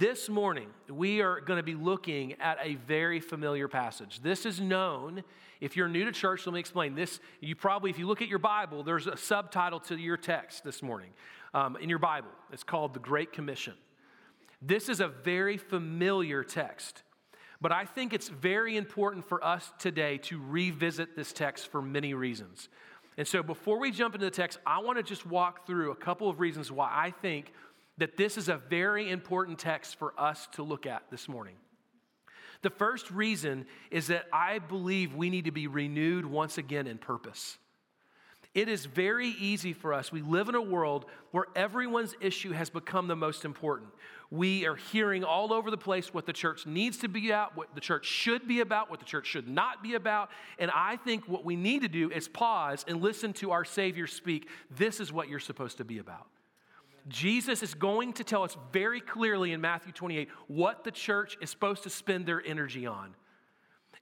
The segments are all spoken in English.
this morning, we are going to be looking at a very familiar passage. This is known, if you're new to church, let me explain. This, you probably, if you look at your Bible, there's a subtitle to your text this morning um, in your Bible. It's called the Great Commission. This is a very familiar text, but I think it's very important for us today to revisit this text for many reasons. And so before we jump into the text, I want to just walk through a couple of reasons why I think that this is a very important text for us to look at this morning. The first reason is that I believe we need to be renewed once again in purpose. It is very easy for us. We live in a world where everyone's issue has become the most important. We are hearing all over the place what the church needs to be about, what the church should be about, what the church should not be about. And I think what we need to do is pause and listen to our Savior speak. This is what you're supposed to be about. Jesus is going to tell us very clearly in Matthew 28 what the church is supposed to spend their energy on.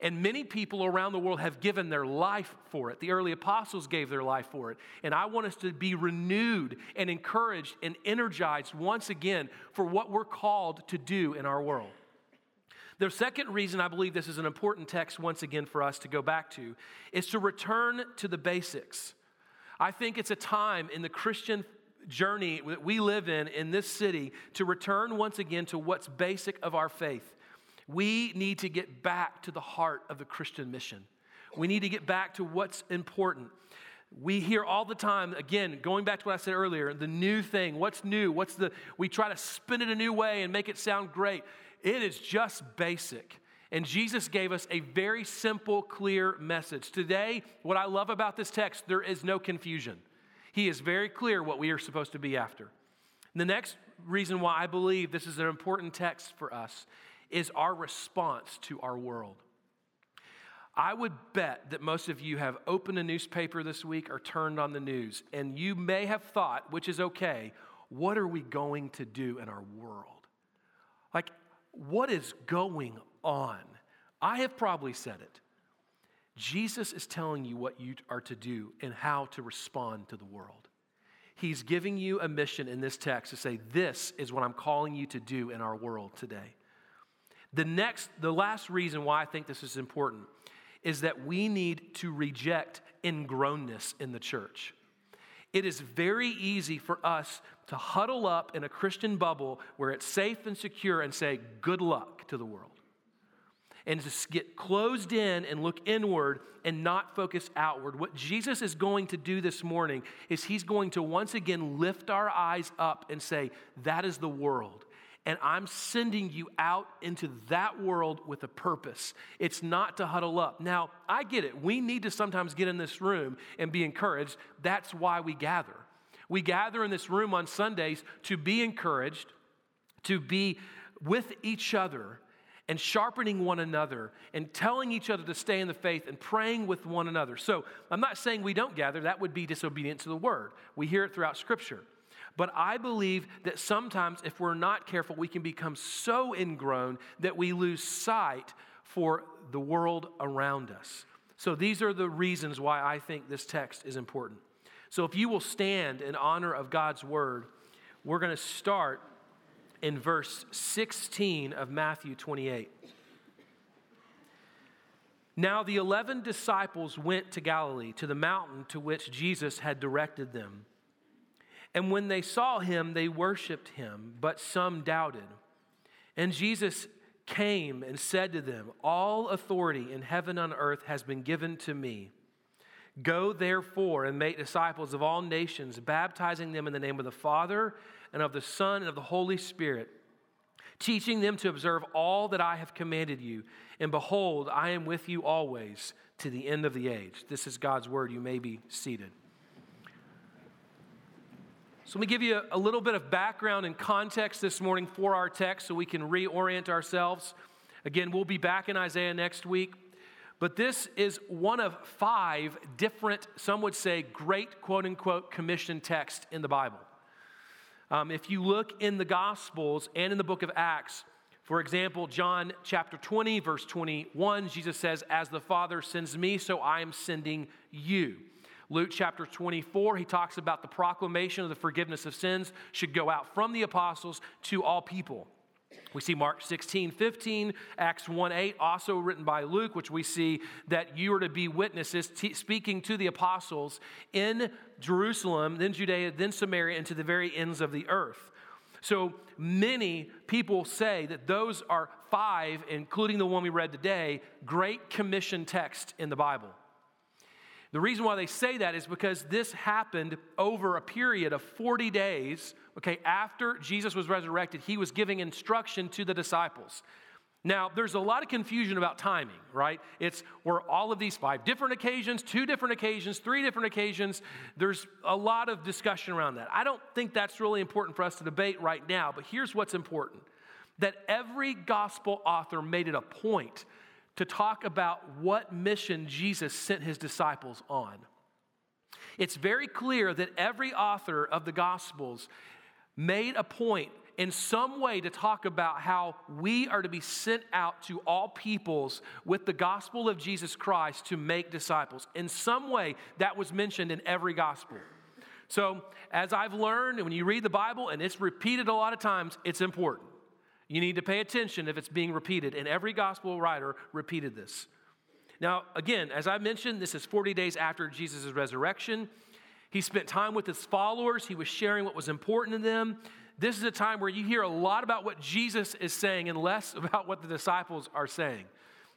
And many people around the world have given their life for it. The early apostles gave their life for it. And I want us to be renewed and encouraged and energized once again for what we're called to do in our world. The second reason I believe this is an important text once again for us to go back to is to return to the basics. I think it's a time in the Christian journey that we live in in this city to return once again to what's basic of our faith. We need to get back to the heart of the Christian mission. We need to get back to what's important. We hear all the time, again, going back to what I said earlier, the new thing. What's new? What's the, we try to spin it a new way and make it sound great. It is just basic. And Jesus gave us a very simple, clear message. Today, what I love about this text, there is no confusion. He is very clear what we are supposed to be after. The next reason why I believe this is an important text for us is our response to our world. I would bet that most of you have opened a newspaper this week or turned on the news, and you may have thought, which is okay, what are we going to do in our world? Like, what is going on? I have probably said it. Jesus is telling you what you are to do and how to respond to the world. He's giving you a mission in this text to say, This is what I'm calling you to do in our world today. The next, the last reason why I think this is important is that we need to reject ingrownness in the church. It is very easy for us to huddle up in a Christian bubble where it's safe and secure and say, good luck to the world. And to get closed in and look inward and not focus outward. What Jesus is going to do this morning is he's going to once again lift our eyes up and say, that is the world and I'm sending you out into that world with a purpose. It's not to huddle up. Now, I get it. We need to sometimes get in this room and be encouraged. That's why we gather. We gather in this room on Sundays to be encouraged, to be with each other and sharpening one another and telling each other to stay in the faith and praying with one another. So, I'm not saying we don't gather, that would be disobedient to the word. We hear it throughout Scripture. But I believe that sometimes, if we're not careful, we can become so ingrown that we lose sight for the world around us. So, these are the reasons why I think this text is important. So, if you will stand in honor of God's word, we're going to start in verse 16 of Matthew 28. Now, the 11 disciples went to Galilee, to the mountain to which Jesus had directed them. And when they saw him, they worshiped him, but some doubted. And Jesus came and said to them, All authority in heaven and earth has been given to me. Go therefore and make disciples of all nations, baptizing them in the name of the Father and of the Son and of the Holy Spirit, teaching them to observe all that I have commanded you. And behold, I am with you always to the end of the age. This is God's word. You may be seated. So, let me give you a, little bit of background and context this morning for our text so we can reorient ourselves. Again, we'll be back in Isaiah next week. But this is one of five different, some would say, great quote unquote commission text in the Bible. Um, if you look in the Gospels and in the book of Acts, for example, John chapter 20, verse 21, Jesus says, As the Father sends me, so I am sending you. Luke chapter 24, he talks about the proclamation of the forgiveness of sins should go out from the apostles to all people. We see Mark 16, 15, Acts 1 8, also written by Luke, which we see that you are to be witnesses, t- speaking to the apostles in Jerusalem, then Judea, then Samaria, and to the very ends of the earth. So many people say that those are five, including the one we read today, Great Commission text in the Bible. The reason why they say that is because this happened over a period of 40 days. Okay, after Jesus was resurrected, he was giving instruction to the disciples. Now, there's a lot of confusion about timing, right? It's were all of these five different occasions, two different occasions, three different occasions. There's a lot of discussion around that. I don't think that's really important for us to debate right now, but here's what's important that every gospel author made it a point to talk about what mission Jesus sent his disciples on. It's very clear that every author of the Gospels made a point in some way to talk about how we are to be sent out to all peoples with the gospel of Jesus Christ to make disciples. In some way, that was mentioned in every gospel. So, as I've learned, when you read the Bible and it's repeated a lot of times, it's important. You need to pay attention if it's being repeated, and every gospel writer repeated this. Now, again, as I mentioned, this is 40 days after Jesus' resurrection. He spent time with his followers, he was sharing what was important to them. This is a time where you hear a lot about what Jesus is saying and less about what the disciples are saying.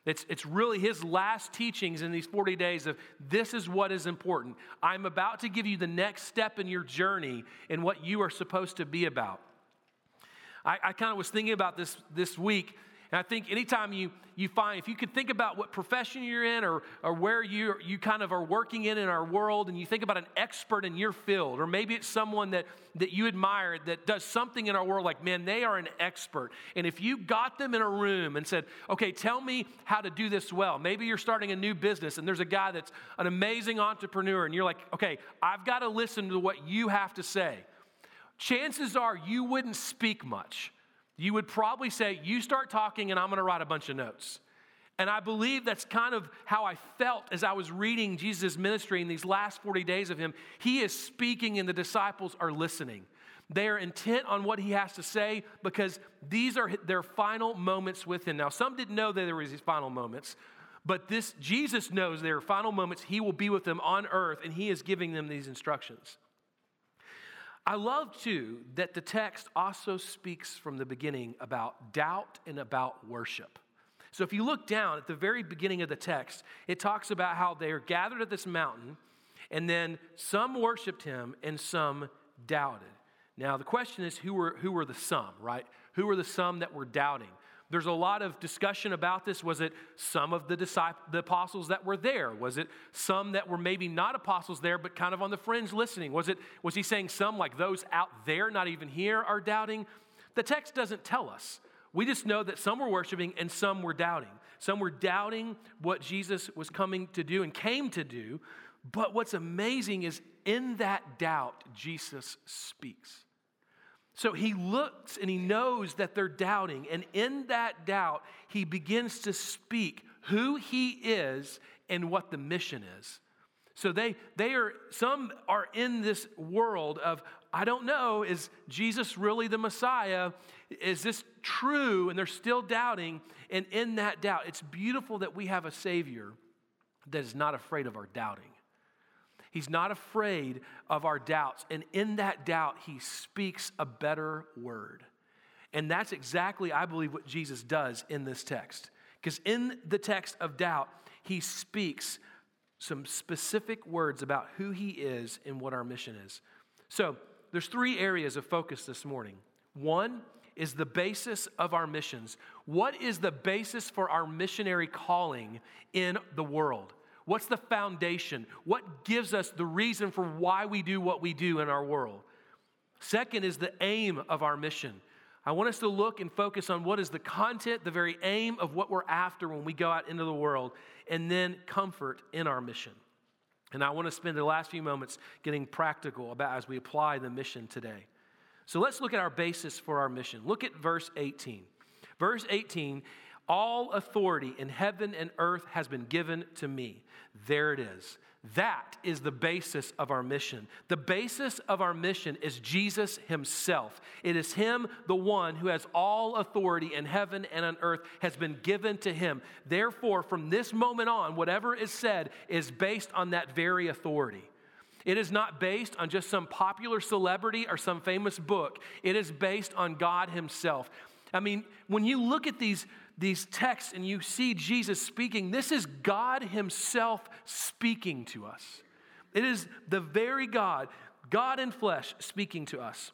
It's, it's really his last teachings in these 40 days of this is what is important. I'm about to give you the next step in your journey and what you are supposed to be about. I, I kind of was thinking about this this week, and I think anytime you, you find, if you could think about what profession you're in or, or where you, you kind of are working in in our world, and you think about an expert in your field, or maybe it's someone that, that you admire that does something in our world, like, man, they are an expert. And if you got them in a room and said, okay, tell me how to do this well, maybe you're starting a new business and there's a guy that's an amazing entrepreneur, and you're like, okay, I've got to listen to what you have to say chances are you wouldn't speak much. You would probably say, You start talking, and I'm going to write a bunch of notes. And I believe that's kind of how I felt as I was reading Jesus' ministry in these last 40 days of him. He is speaking, and the disciples are listening. They are intent on what he has to say because these are their final moments with him. Now, some didn't know that there was these final moments, but this Jesus knows their final moments. He will be with them on earth, and he is giving them these instructions. I love too that the text also speaks from the beginning about doubt and about worship. So if you look down at the very beginning of the text, it talks about how they are gathered at this mountain, and then some worshiped him and some doubted. Now the question is who were, who were the some, right? Who were the some that were doubting? There's a lot of discussion about this. Was it some of the, disciples, the apostles that were there? Was it some that were maybe not apostles there, but kind of on the fringe listening? Was, it, was he saying some like those out there, not even here, are doubting? The text doesn't tell us. We just know that some were worshiping and some were doubting. Some were doubting what Jesus was coming to do and came to do. But what's amazing is in that doubt, Jesus speaks. So he looks and he knows that they're doubting. And in that doubt, he begins to speak who he is and what the mission is. So they, they are, some are in this world of, I don't know, is Jesus really the Messiah? Is this true? And they're still doubting. And in that doubt, it's beautiful that we have a Savior that is not afraid of our doubting. He's not afraid of our doubts. And in that doubt, he speaks a better word. And that's exactly, I believe, what Jesus does in this text. Because in the text of doubt, he speaks some specific words about who he is and what our mission is. So, there's three areas of focus this morning. One is the basis of our missions. What is the basis for our missionary calling in the world? What's the foundation? What gives us the reason for why we do what we do in our world? Second is the aim of our mission. I want us to look and focus on what is the content, the very aim of what we're after when we go out into the world, and then comfort in our mission. And I want to spend the last few moments getting practical about as we apply the mission today. So let's look at our basis for our mission. Look at verse 18. Verse 18 All authority in heaven and earth has been given to me. There it is. That is the basis of our mission. The basis of our mission is Jesus Himself. It is Him, the one who has all authority in heaven and on earth, has been given to Him. Therefore, from this moment on, whatever is said is based on that very authority. It is not based on just some popular celebrity or some famous book. It is based on God Himself. I mean, when you look at these, these texts and you see Jesus speaking, this is God Himself speaking to us. It is the very God, God in flesh, speaking to us.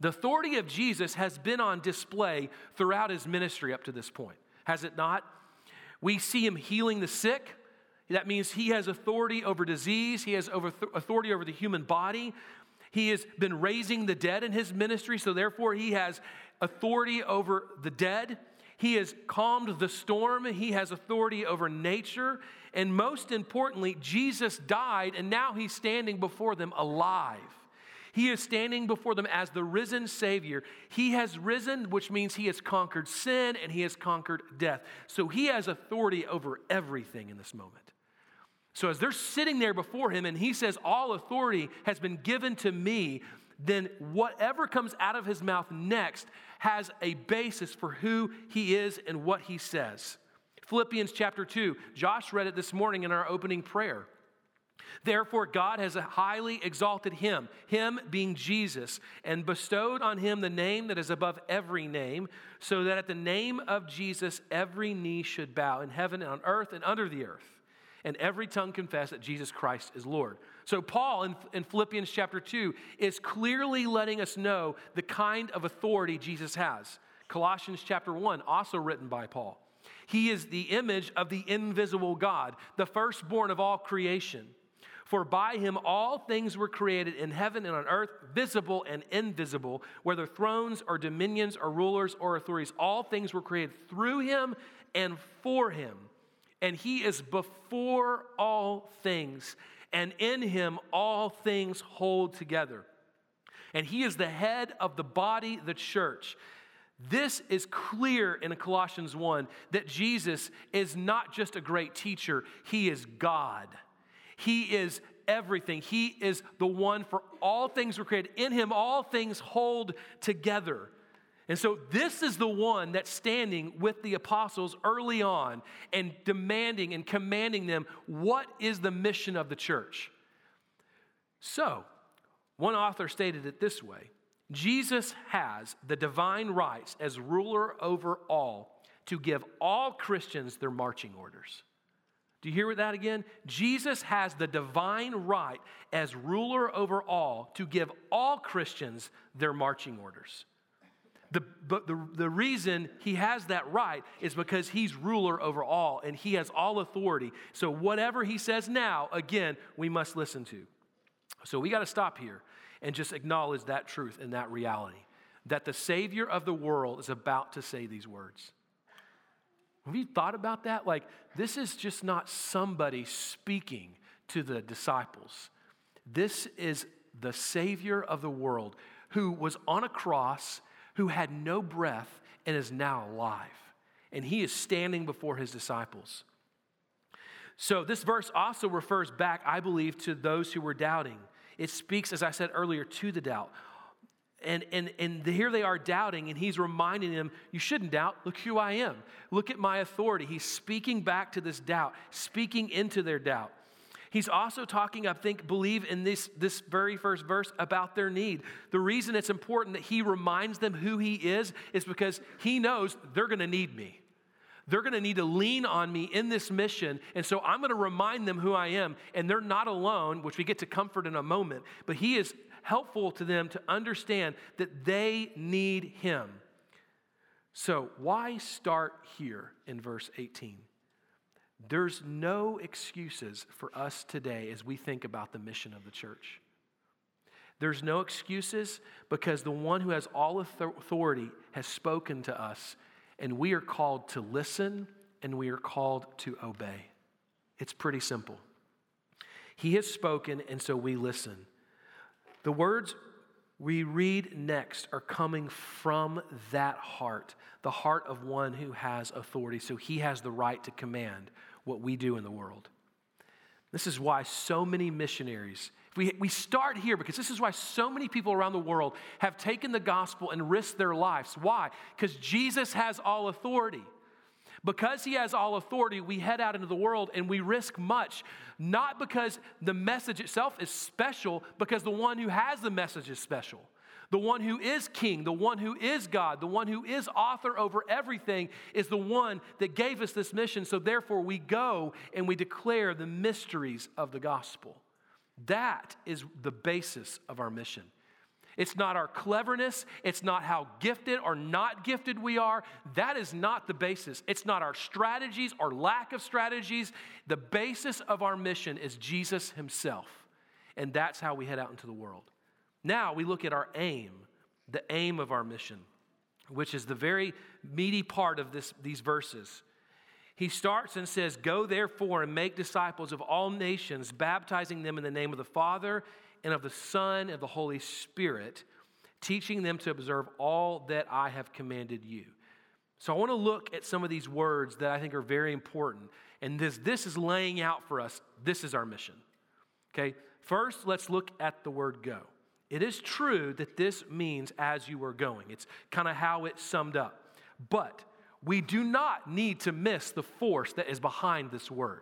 The authority of Jesus has been on display throughout his ministry up to this point, has it not? We see him healing the sick. That means he has authority over disease, he has over authority over the human body. He has been raising the dead in his ministry, so therefore he has authority over the dead. He has calmed the storm. He has authority over nature. And most importantly, Jesus died, and now he's standing before them alive. He is standing before them as the risen Savior. He has risen, which means he has conquered sin and he has conquered death. So he has authority over everything in this moment. So as they're sitting there before him and he says, All authority has been given to me, then whatever comes out of his mouth next has a basis for who he is and what he says. Philippians chapter 2, Josh read it this morning in our opening prayer. Therefore, God has highly exalted him, him being Jesus, and bestowed on him the name that is above every name, so that at the name of Jesus every knee should bow in heaven and on earth and under the earth, and every tongue confess that Jesus Christ is Lord. So, Paul in, in, Philippians chapter 2 is clearly letting us know the kind of authority Jesus has. Colossians chapter 1, also written by Paul. He is the image of the invisible God, the firstborn of all creation. For by him all things were created in heaven and on earth, visible and invisible, whether thrones or dominions or rulers or authorities. All things were created through him and for him. And he is before all things and in him all things hold together. And he is the head of the body, the church. This is clear in Colossians 1 that Jesus is not just a great teacher, he is God. He is everything. He is the one for all things were created. In him, all things hold together. And so, this is the one that's standing with the apostles early on and demanding and commanding them what is the mission of the church. So, one author stated it this way Jesus has the divine rights as ruler over all to give all Christians their marching orders. Do you hear that again? Jesus has the divine right as ruler over all to give all Christians their marching orders. The, but the, the reason he has that right is because he's ruler over all and he has all authority. So, whatever he says now, again, we must listen to. So, we got to stop here and just acknowledge that truth and that reality that the Savior of the world is about to say these words. Have you thought about that? Like, this is just not somebody speaking to the disciples. This is the Savior of the world who was on a cross who had no breath and is now alive. And he is standing before his disciples. So, this verse also refers back, I believe, to those who were doubting. It speaks, as I said earlier, to the doubt. And, and, and here they are doubting, and he's reminding them, You shouldn't doubt. Look who I am. Look at my authority. He's speaking back to this doubt, speaking into their doubt. He's also talking, I think, believe in this, this very first verse about their need. The reason it's important that he reminds them who he is is because he knows they're going to need me. They're going to need to lean on me in this mission. And so I'm going to remind them who I am. And they're not alone, which we get to comfort in a moment. But he is helpful to them to understand that they need him. So, why start here in verse 18? There's no excuses for us today as we think about the mission of the church. There's no excuses because the one who has all authority has spoken to us, and we are called to listen and we are called to obey. It's pretty simple. He has spoken, and so we listen. The words we read next are coming from that heart, the heart of one who has authority. So he has the right to command what we do in the world. This is why so many missionaries, we, we start here because this is why so many people around the world have taken the gospel and risked their lives. Why? Because Jesus has all authority. Because he has all authority, we head out into the world and we risk much, not because the message itself is special, because the one who has the message is special. The one who is king, the one who is God, the one who is author over everything is the one that gave us this mission. So therefore, we go and we declare the mysteries of the gospel. That is the basis of our mission. It's not our cleverness. It's not how gifted or not gifted we are. That is not the basis. It's not our strategies or lack of strategies. The basis of our mission is Jesus Himself. And that's how we head out into the world. Now we look at our aim, the aim of our mission, which is the very meaty part of this, these verses. He starts and says, Go therefore and make disciples of all nations, baptizing them in the name of the Father and of the Son and of the Holy Spirit, teaching them to observe all that I have commanded you. So I want to look at some of these words that I think are very important. And this, this is laying out for us this is our mission. Okay, first let's look at the word go. It is true that this means as you are going. It's kind of how it's summed up. But we do not need to miss the force that is behind this word.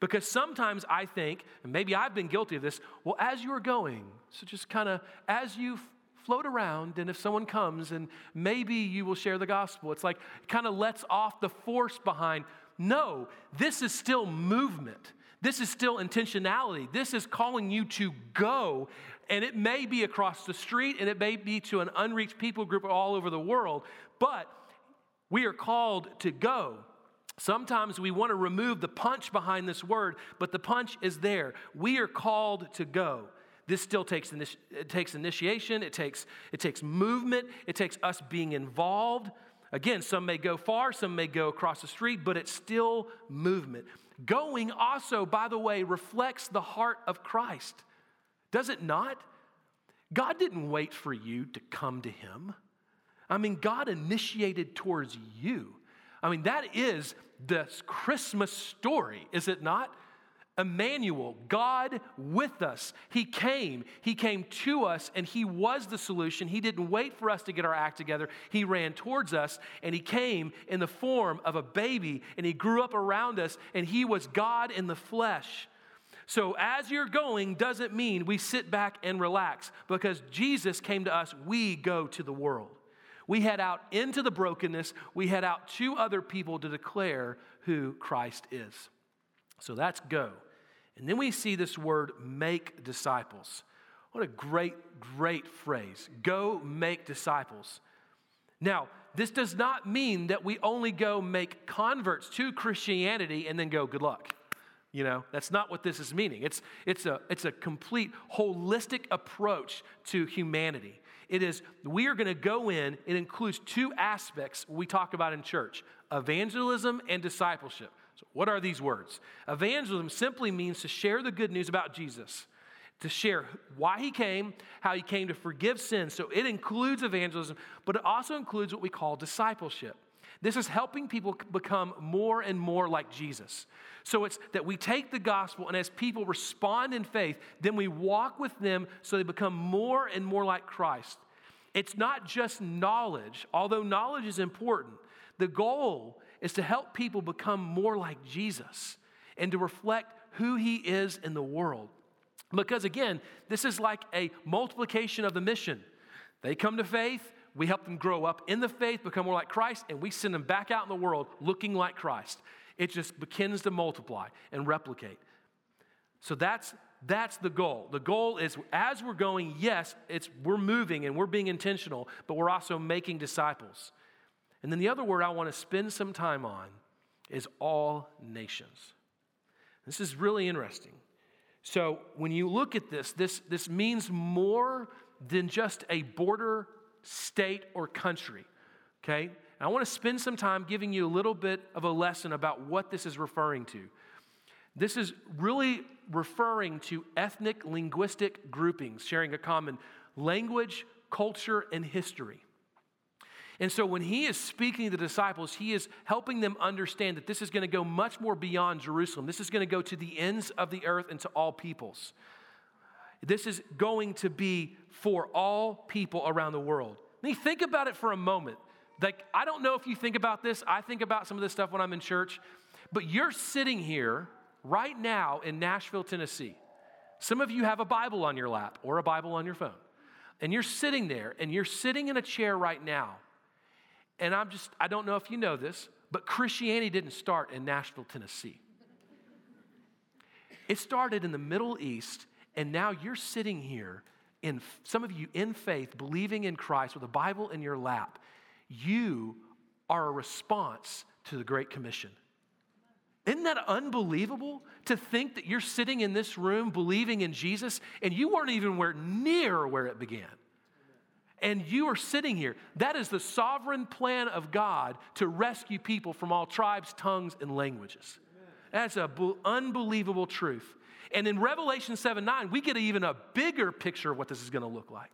Because sometimes I think, and maybe I've been guilty of this, well, as you are going, so just kind of as you float around, and if someone comes and maybe you will share the gospel, it's like it kind of lets off the force behind. No, this is still movement. This is still intentionality. This is calling you to go and it may be across the street and it may be to an unreached people group all over the world, but we are called to go. Sometimes we want to remove the punch behind this word, but the punch is there. We are called to go. This still takes, it takes initiation, it takes, it takes movement, it takes us being involved. Again, some may go far, some may go across the street, but it's still movement. Going also, by the way, reflects the heart of Christ. Does it not? God didn't wait for you to come to Him. I mean, God initiated towards you. I mean, that is the Christmas story, is it not? Emmanuel, God with us. He came. He came to us and He was the solution. He didn't wait for us to get our act together. He ran towards us and He came in the form of a baby and He grew up around us and He was God in the flesh. So, as you're going doesn't mean we sit back and relax because Jesus came to us, we go to the world. We head out into the brokenness, we head out to other people to declare who Christ is. So, that's go. And then we see this word make disciples. What a great, great phrase. Go make disciples. Now, this does not mean that we only go make converts to Christianity and then go, good luck. You know, that's not what this is meaning. It's, it's, a, it's a complete holistic approach to humanity. It is, we are going to go in, it includes two aspects we talk about in church evangelism and discipleship. So, what are these words? Evangelism simply means to share the good news about Jesus, to share why he came, how he came to forgive sins. So, it includes evangelism, but it also includes what we call discipleship. This is helping people become more and more like Jesus. So it's that we take the gospel, and as people respond in faith, then we walk with them so they become more and more like Christ. It's not just knowledge, although knowledge is important. The goal is to help people become more like Jesus and to reflect who he is in the world. Because again, this is like a multiplication of the mission. They come to faith, we help them grow up in the faith, become more like Christ, and we send them back out in the world looking like Christ. It just begins to multiply and replicate. So that's that's the goal. The goal is as we're going, yes, it's we're moving and we're being intentional, but we're also making disciples. And then the other word I want to spend some time on is all nations. This is really interesting. So when you look at this, this, this means more than just a border state, or country. Okay? And I want to spend some time giving you a little bit of a lesson about what this is referring to. This is really referring to ethnic linguistic groupings sharing a common language, culture, and history. And so when he is speaking to the disciples, he is helping them understand that this is going to go much more beyond Jerusalem. This is going to go to the ends of the earth and to all peoples. This is going to be for all people around the world. I mean, think about it for a moment. Like, I don't know if you think about this. I think about some of this stuff when I'm in church, but you're sitting here right now in Nashville, Tennessee. Some of you have a Bible on your lap or a Bible on your phone. And you're sitting there and you're sitting in a chair right now. And I'm just, I don't know if you know this, but Christianity didn't start in Nashville, Tennessee. It started in the Middle East, and now you're sitting here in some of you in faith, believing in Christ with a Bible in your lap. You are a response to the Great Commission. Isn't that unbelievable to think that you're sitting in this room believing in Jesus and you weren't even where, near where it began? And you are sitting here. That is the sovereign plan of God to rescue people from all tribes, tongues, and languages. That's an unbelievable truth. And in Revelation 7 9, we get even a bigger picture of what this is going to look like.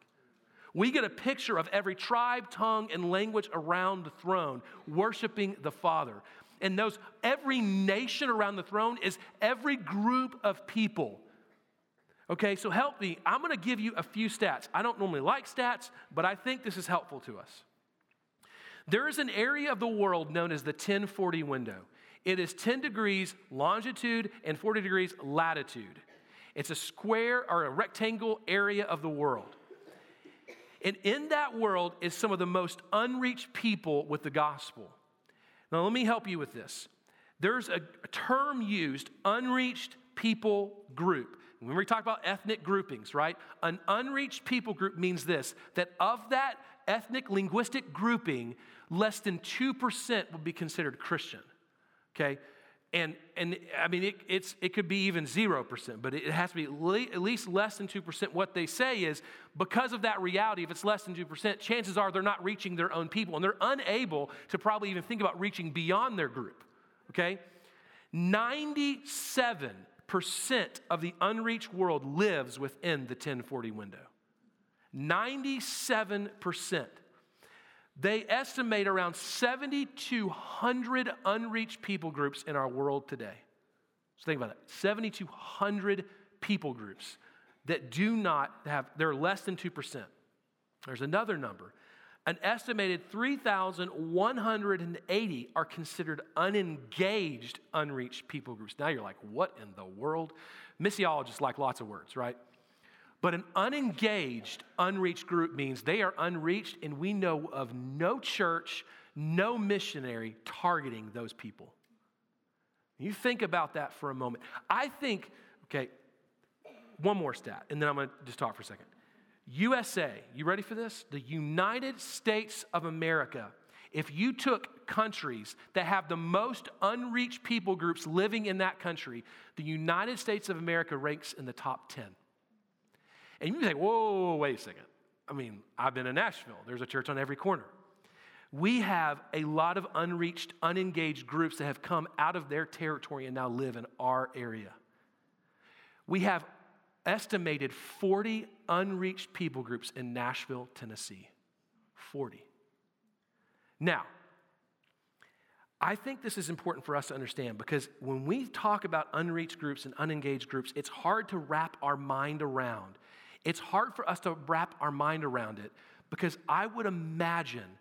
We get a picture of every tribe, tongue, and language around the throne worshiping the Father and those, every nation around the throne is every group of people. Okay, so help me. I'm going to give you a few stats. I don't normally like stats, but I think this is helpful to us. There is an area of the world known as the 1040 window. It is 10 degrees longitude and 40 degrees latitude. It's a square or a rectangle area of the world. And in that world is some of the most unreached people with the gospel. Now, let me help you with this. There's a term used, unreached people group. When we talk about ethnic groupings, right? An unreached people group means this that of that ethnic linguistic grouping, less than 2% would be considered Christian. Okay? And, and I mean, it, it's, it could be even 0%, but it has to be at least less than 2%. What they say is because of that reality, if it's less than 2%, chances are they're not reaching their own people and they're unable to probably even think about reaching beyond their group. Okay? 97% of the unreached world lives within the 1040 window. 97%. They estimate around 7,200 unreached people groups in our world today. So think about that 7,200 people groups that do not have, they're less than 2%. There's another number. An estimated 3,180 are considered unengaged, unreached people groups. Now you're like, what in the world? Missiologists like lots of words, right? But an unengaged, unreached group means they are unreached, and we know of no church, no missionary targeting those people. You think about that for a moment. I think, okay, one more stat, and then I'm gonna just talk for a second. USA, you ready for this? The United States of America. If you took countries that have the most unreached people groups living in that country, the United States of America ranks in the top 10. And you say, whoa, wait a second. I mean, I've been in Nashville, there's a church on every corner. We have a lot of unreached, unengaged groups that have come out of their territory and now live in our area. We have estimated 40 unreached people groups in Nashville, Tennessee. 40. Now, I think this is important for us to understand because when we talk about unreached groups and unengaged groups, it's hard to wrap our mind around it's hard for us to wrap our mind around it because I would imagine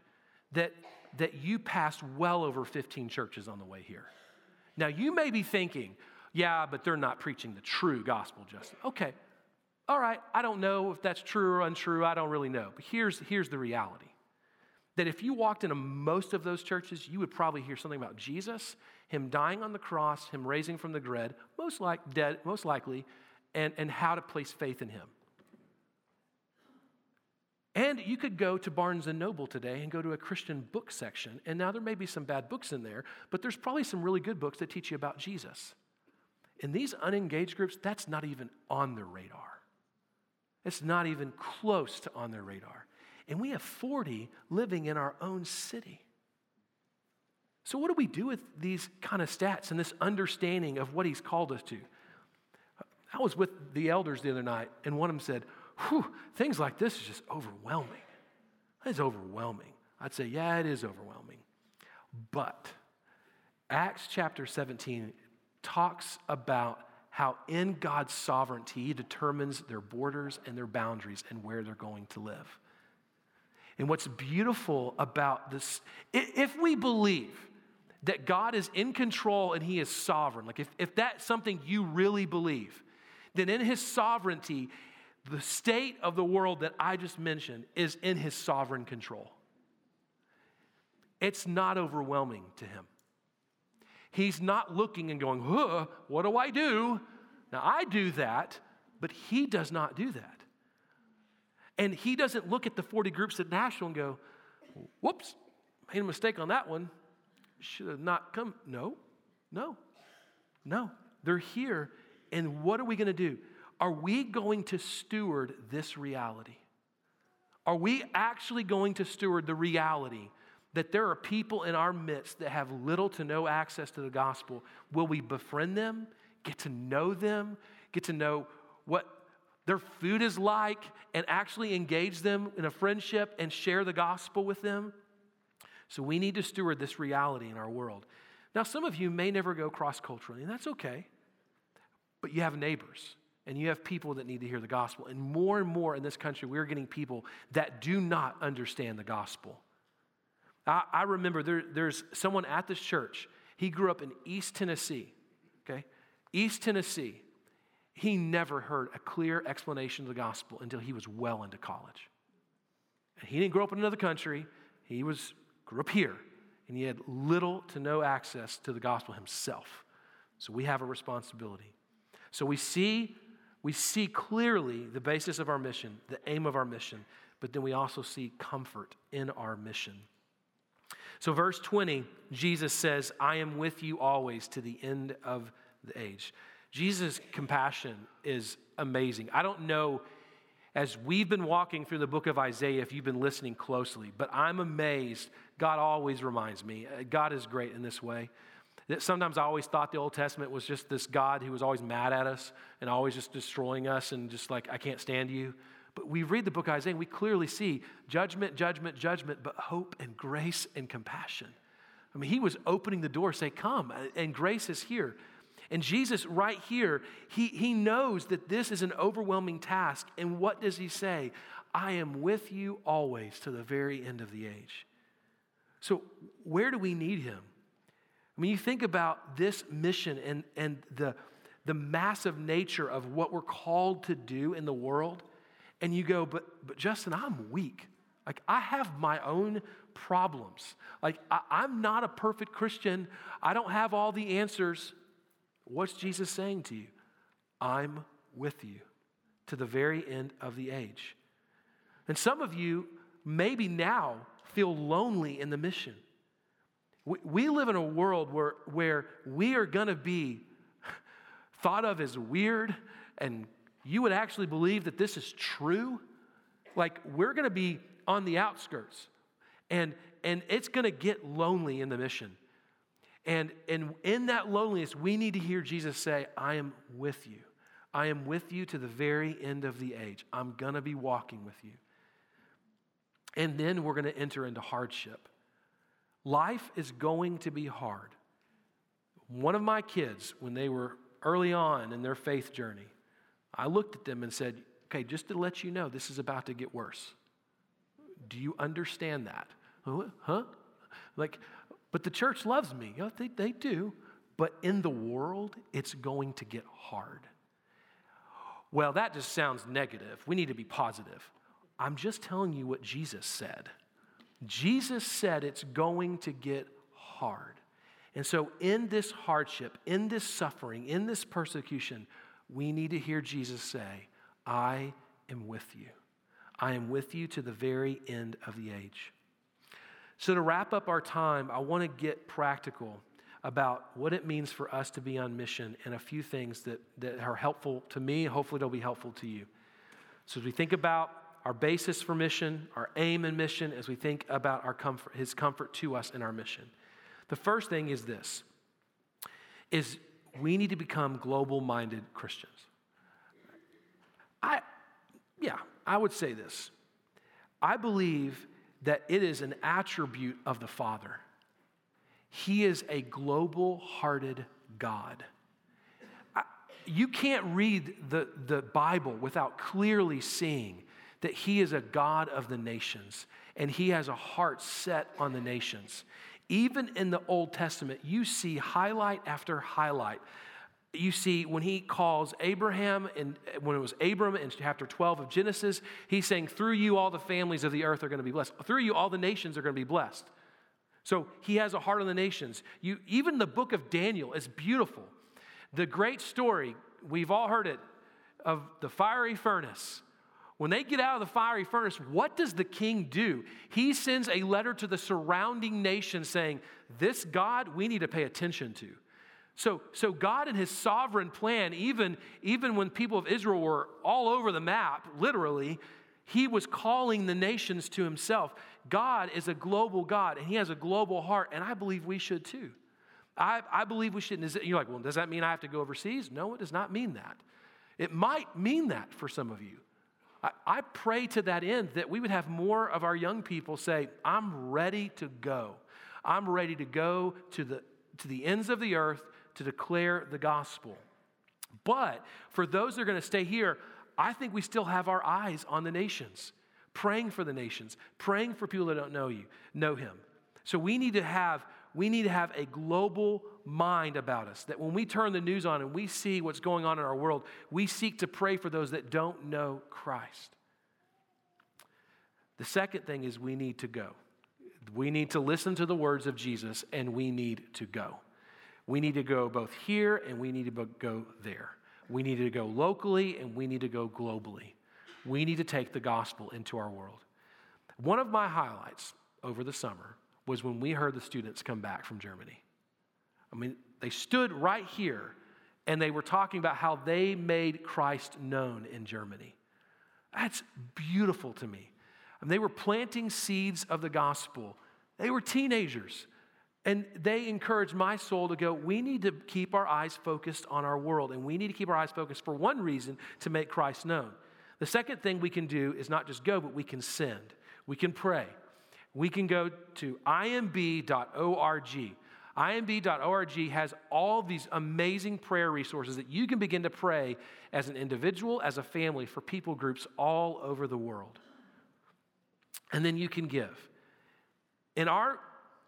that, that you passed well over 15 churches on the way here. Now, you may be thinking, yeah, but they're not preaching the true gospel, Justin. Okay, all right, I don't know if that's true or untrue. I don't really know. But here's, here's the reality that if you walked into most of those churches, you would probably hear something about Jesus, him dying on the cross, him raising from the dead, most, like, dead, most likely, and, and how to place faith in him. And you could go to Barnes and Noble today and go to a Christian book section. And now there may be some bad books in there, but there's probably some really good books that teach you about Jesus. In these unengaged groups, that's not even on their radar. It's not even close to on their radar. And we have 40 living in our own city. So, what do we do with these kind of stats and this understanding of what he's called us to? I was with the elders the other night, and one of them said, whew, things like this is just overwhelming. It's overwhelming. I'd say, yeah, it is overwhelming. But Acts chapter 17 talks about how in God's sovereignty, He determines their borders and their boundaries and where they're going to live. And what's beautiful about this, if we believe that God is in control and He is sovereign, like if, if that's something you really believe, then in His sovereignty, the state of the world that I just mentioned is in His sovereign control. It's not overwhelming to Him. He's not looking and going, huh, what do I do? Now, I do that, but he does not do that. And he doesn't look at the 40 groups at Nashville and go, whoops, made a mistake on that one. Should have not come. No, no, no. They're here. And what are we going to do? Are we going to steward this reality? Are we actually going to steward the reality that there are people in our midst that have little to no access to the gospel, will we befriend them, get to know them, get to know what their food is like, and actually engage them in a friendship and share the gospel with them? So we need to steward this reality in our world. Now, some of you may never go cross culturally, and that's okay, but you have neighbors and you have people that need to hear the gospel. And more and more in this country, we're getting people that do not understand the gospel. I, I remember there, there's someone at this church. He grew up in East Tennessee, okay? East Tennessee. He never heard a clear explanation of the gospel until he was well into college. And he didn't grow up in another country. He was grew up here, and he had little to no access to the gospel himself. So we have a responsibility. So we see we see clearly the basis of our mission, the aim of our mission, but then we also see comfort in our mission. So, verse 20, Jesus says, I am with you always to the end of the age. Jesus' compassion is amazing. I don't know, as we've been walking through the book of Isaiah, if you've been listening closely, but I'm amazed. God always reminds me. God is great in this way. That sometimes I always thought the Old Testament was just this God who was always mad at us and always just destroying us and just like, I can't stand you. But we read the book of Isaiah and we clearly see judgment, judgment, judgment, but hope and grace and compassion. I mean, he was opening the door, say, Come, and grace is here. And Jesus, right here, he, he knows that this is an overwhelming task. And what does he say? I am with you always to the very end of the age. So, where do we need him? Mean, you think about this mission and, and the, the massive nature of what we're called to do in the world and you go, but, but Justin, I'm weak. Like, I have my own problems. Like, I, I'm not a perfect Christian. I don't have all the answers. What's Jesus saying to you? I'm with you to the very end of the age. And some of you, maybe now, feel lonely in the mission. We, we live in a world where, where we are going to be thought of as weird and you would actually believe that this is true, like we're going to be on the outskirts and and it's going to get lonely in the mission. And and in that loneliness, we need to hear Jesus say, "I am with you. I am with you to the very end of the age. I'm going to be walking with you." And then we're going to enter into hardship. Life is going to be hard. One of my kids, when they were early on in their faith journey, I looked at them and said, okay, just to let you know, this is about to get worse. Do you understand that? Huh? Like, but the church loves me. You know, they, they do. But in the world, it's going to get hard. Well, that just sounds negative. We need to be positive. I'm just telling you what Jesus said. Jesus said it's going to get hard. And so, in this hardship, in this suffering, in this persecution, we need to hear Jesus say, I am with you. I am with you to the very end of the age. So, to wrap up our time, I want to get practical about what it means for us to be on mission and a few things that, that are helpful to me. Hopefully, they'll be helpful to you. So, as we think about our basis for mission, our aim and mission, as we think about our comfort, his comfort to us in our mission, the first thing is this is we need to become global minded Christians. I, yeah, I would say this. I believe that it is an attribute of the Father. He is a global hearted God. You can't read the, the Bible without clearly seeing that He is a God of the nations and He has a heart set on the nations. Even in the Old Testament, you see highlight after highlight. You see, when he calls Abraham, and when it was Abram in chapter 12 of Genesis, he's saying, Through you, all the families of the earth are going to be blessed. Through you, all the nations are going to be blessed. So he has a heart on the nations. You, even the book of Daniel is beautiful. The great story, we've all heard it, of the fiery furnace. When they get out of the fiery furnace, what does the king do? He sends a letter to the surrounding nations saying, This God we need to pay attention to. So, so God in his sovereign plan, even, even when people of Israel were all over the map, literally, he was calling the nations to himself. God is a global God, and he has a global heart, and I believe we should too. I, I believe we should. You're like, well, does that mean I have to go overseas? No, it does not mean that. It might mean that for some of you. I, pray to that end that we would have more of our young people say, I'm ready to go. I'm ready to go to the, to the ends of the earth to declare the gospel. But for those that are going to stay here, I think we still have our eyes on the nations, praying for the nations, praying for people that don't know you, know him. So we need to have we need to have a global mind about us that when we turn the news on and we see what's going on in our world, we seek to pray for those that don't know Christ. The second thing is we need to go. We need to listen to the words of Jesus and we need to go. We need to go both here and we need to go there. We need to go locally and we need to go globally. We need to take the gospel into our world. One of my highlights over the summer was when we heard the students come back from Germany. I mean, they stood right here and they were talking about how they made Christ known in Germany. That's beautiful to me. And they were planting seeds of the gospel. They were teenagers. And they encouraged my soul to go, we need to keep our eyes focused on our world. And we need to keep our eyes focused for one reason to make Christ known. The second thing we can do is not just go, but we can send. We can pray. We can go to imb.org. imb.org has all these amazing prayer resources that you can begin to pray as an individual, as a family, for people groups all over the world. And then you can give. In our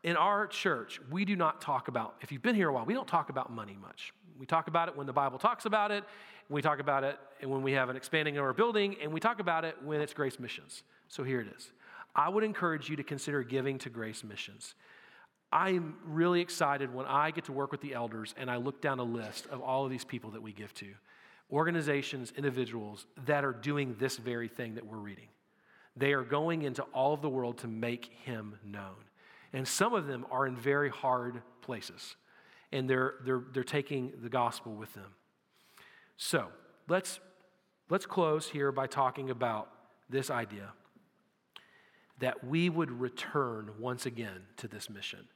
in our church, we do not talk about, if you've been here a while, we don't talk about money much. We talk about it when the Bible talks about it, we talk about it when we have an expanding of our building, and we talk about it when it's Grace Missions. So here it is. I would encourage you to consider giving to Grace Missions. I'm really excited when I get to work with the elders and I look down a list of all of these people that we give to organizations, individuals that are doing this very thing that we're reading. They are going into all of the world to make him known. And some of them are in very hard places, and they're, they're, they're taking the gospel with them. So let's, let's close here by talking about this idea that we would return once again to this mission.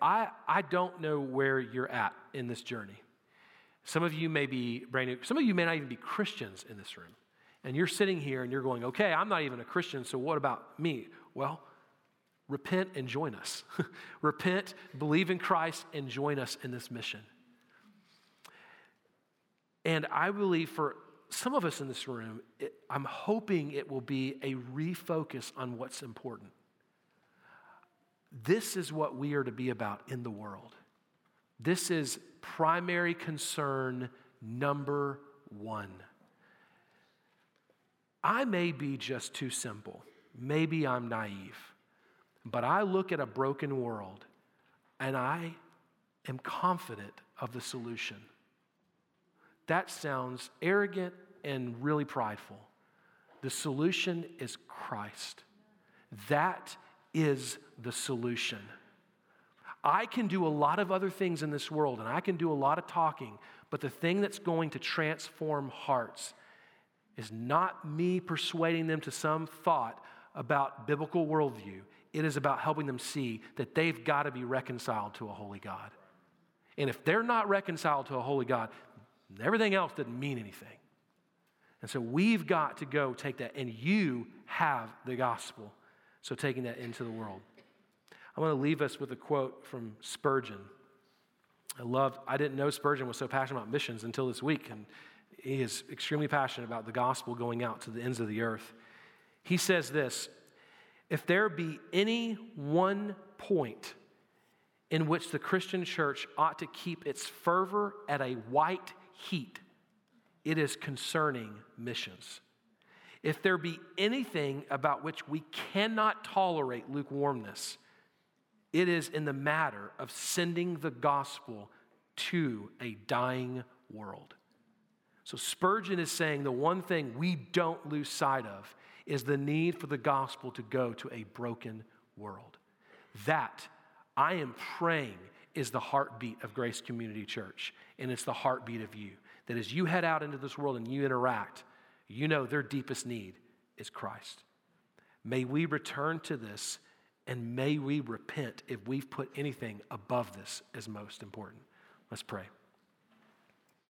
I, I don't know where you're at in this journey. Some of you may be brand new, some of you may not even be Christians in this room. And you're sitting here and you're going, okay, I'm not even a Christian, so what about me? Well, repent and join us. repent, believe in Christ, and join us in this mission. And I believe for some of us in this room, it, I'm hoping it will be a refocus on what's important. This is what we are to be about in the world. This is primary concern number one. I may be just too simple. Maybe I'm naive. But I look at a broken world and I am confident of the solution. That sounds arrogant and really prideful. The solution is Christ. That is the solution. I can do a lot of other things in this world and I can do a lot of talking, but the thing that's going to transform hearts is not me persuading them to some thought about biblical worldview. It is about helping them see that they've got to be reconciled to a holy God. And if they're not reconciled to a holy God, everything else doesn't mean anything. And so we've got to go take that, and you have the gospel. So, taking that into the world. I want to leave us with a quote from Spurgeon. I love, I didn't know Spurgeon was so passionate about missions until this week, and he is extremely passionate about the gospel going out to the ends of the earth. He says this If there be any one point in which the Christian church ought to keep its fervor at a white heat, it is concerning missions. If there be anything about which we cannot tolerate lukewarmness, it is in the matter of sending the gospel to a dying world. So Spurgeon is saying the one thing we don't lose sight of is the need for the gospel to go to a broken world. That, I am praying, is the heartbeat of Grace Community Church, and it's the heartbeat of you. That as you head out into this world and you interact, you know their deepest need is Christ. May we return to this and may we repent if we've put anything above this as most important. Let's pray.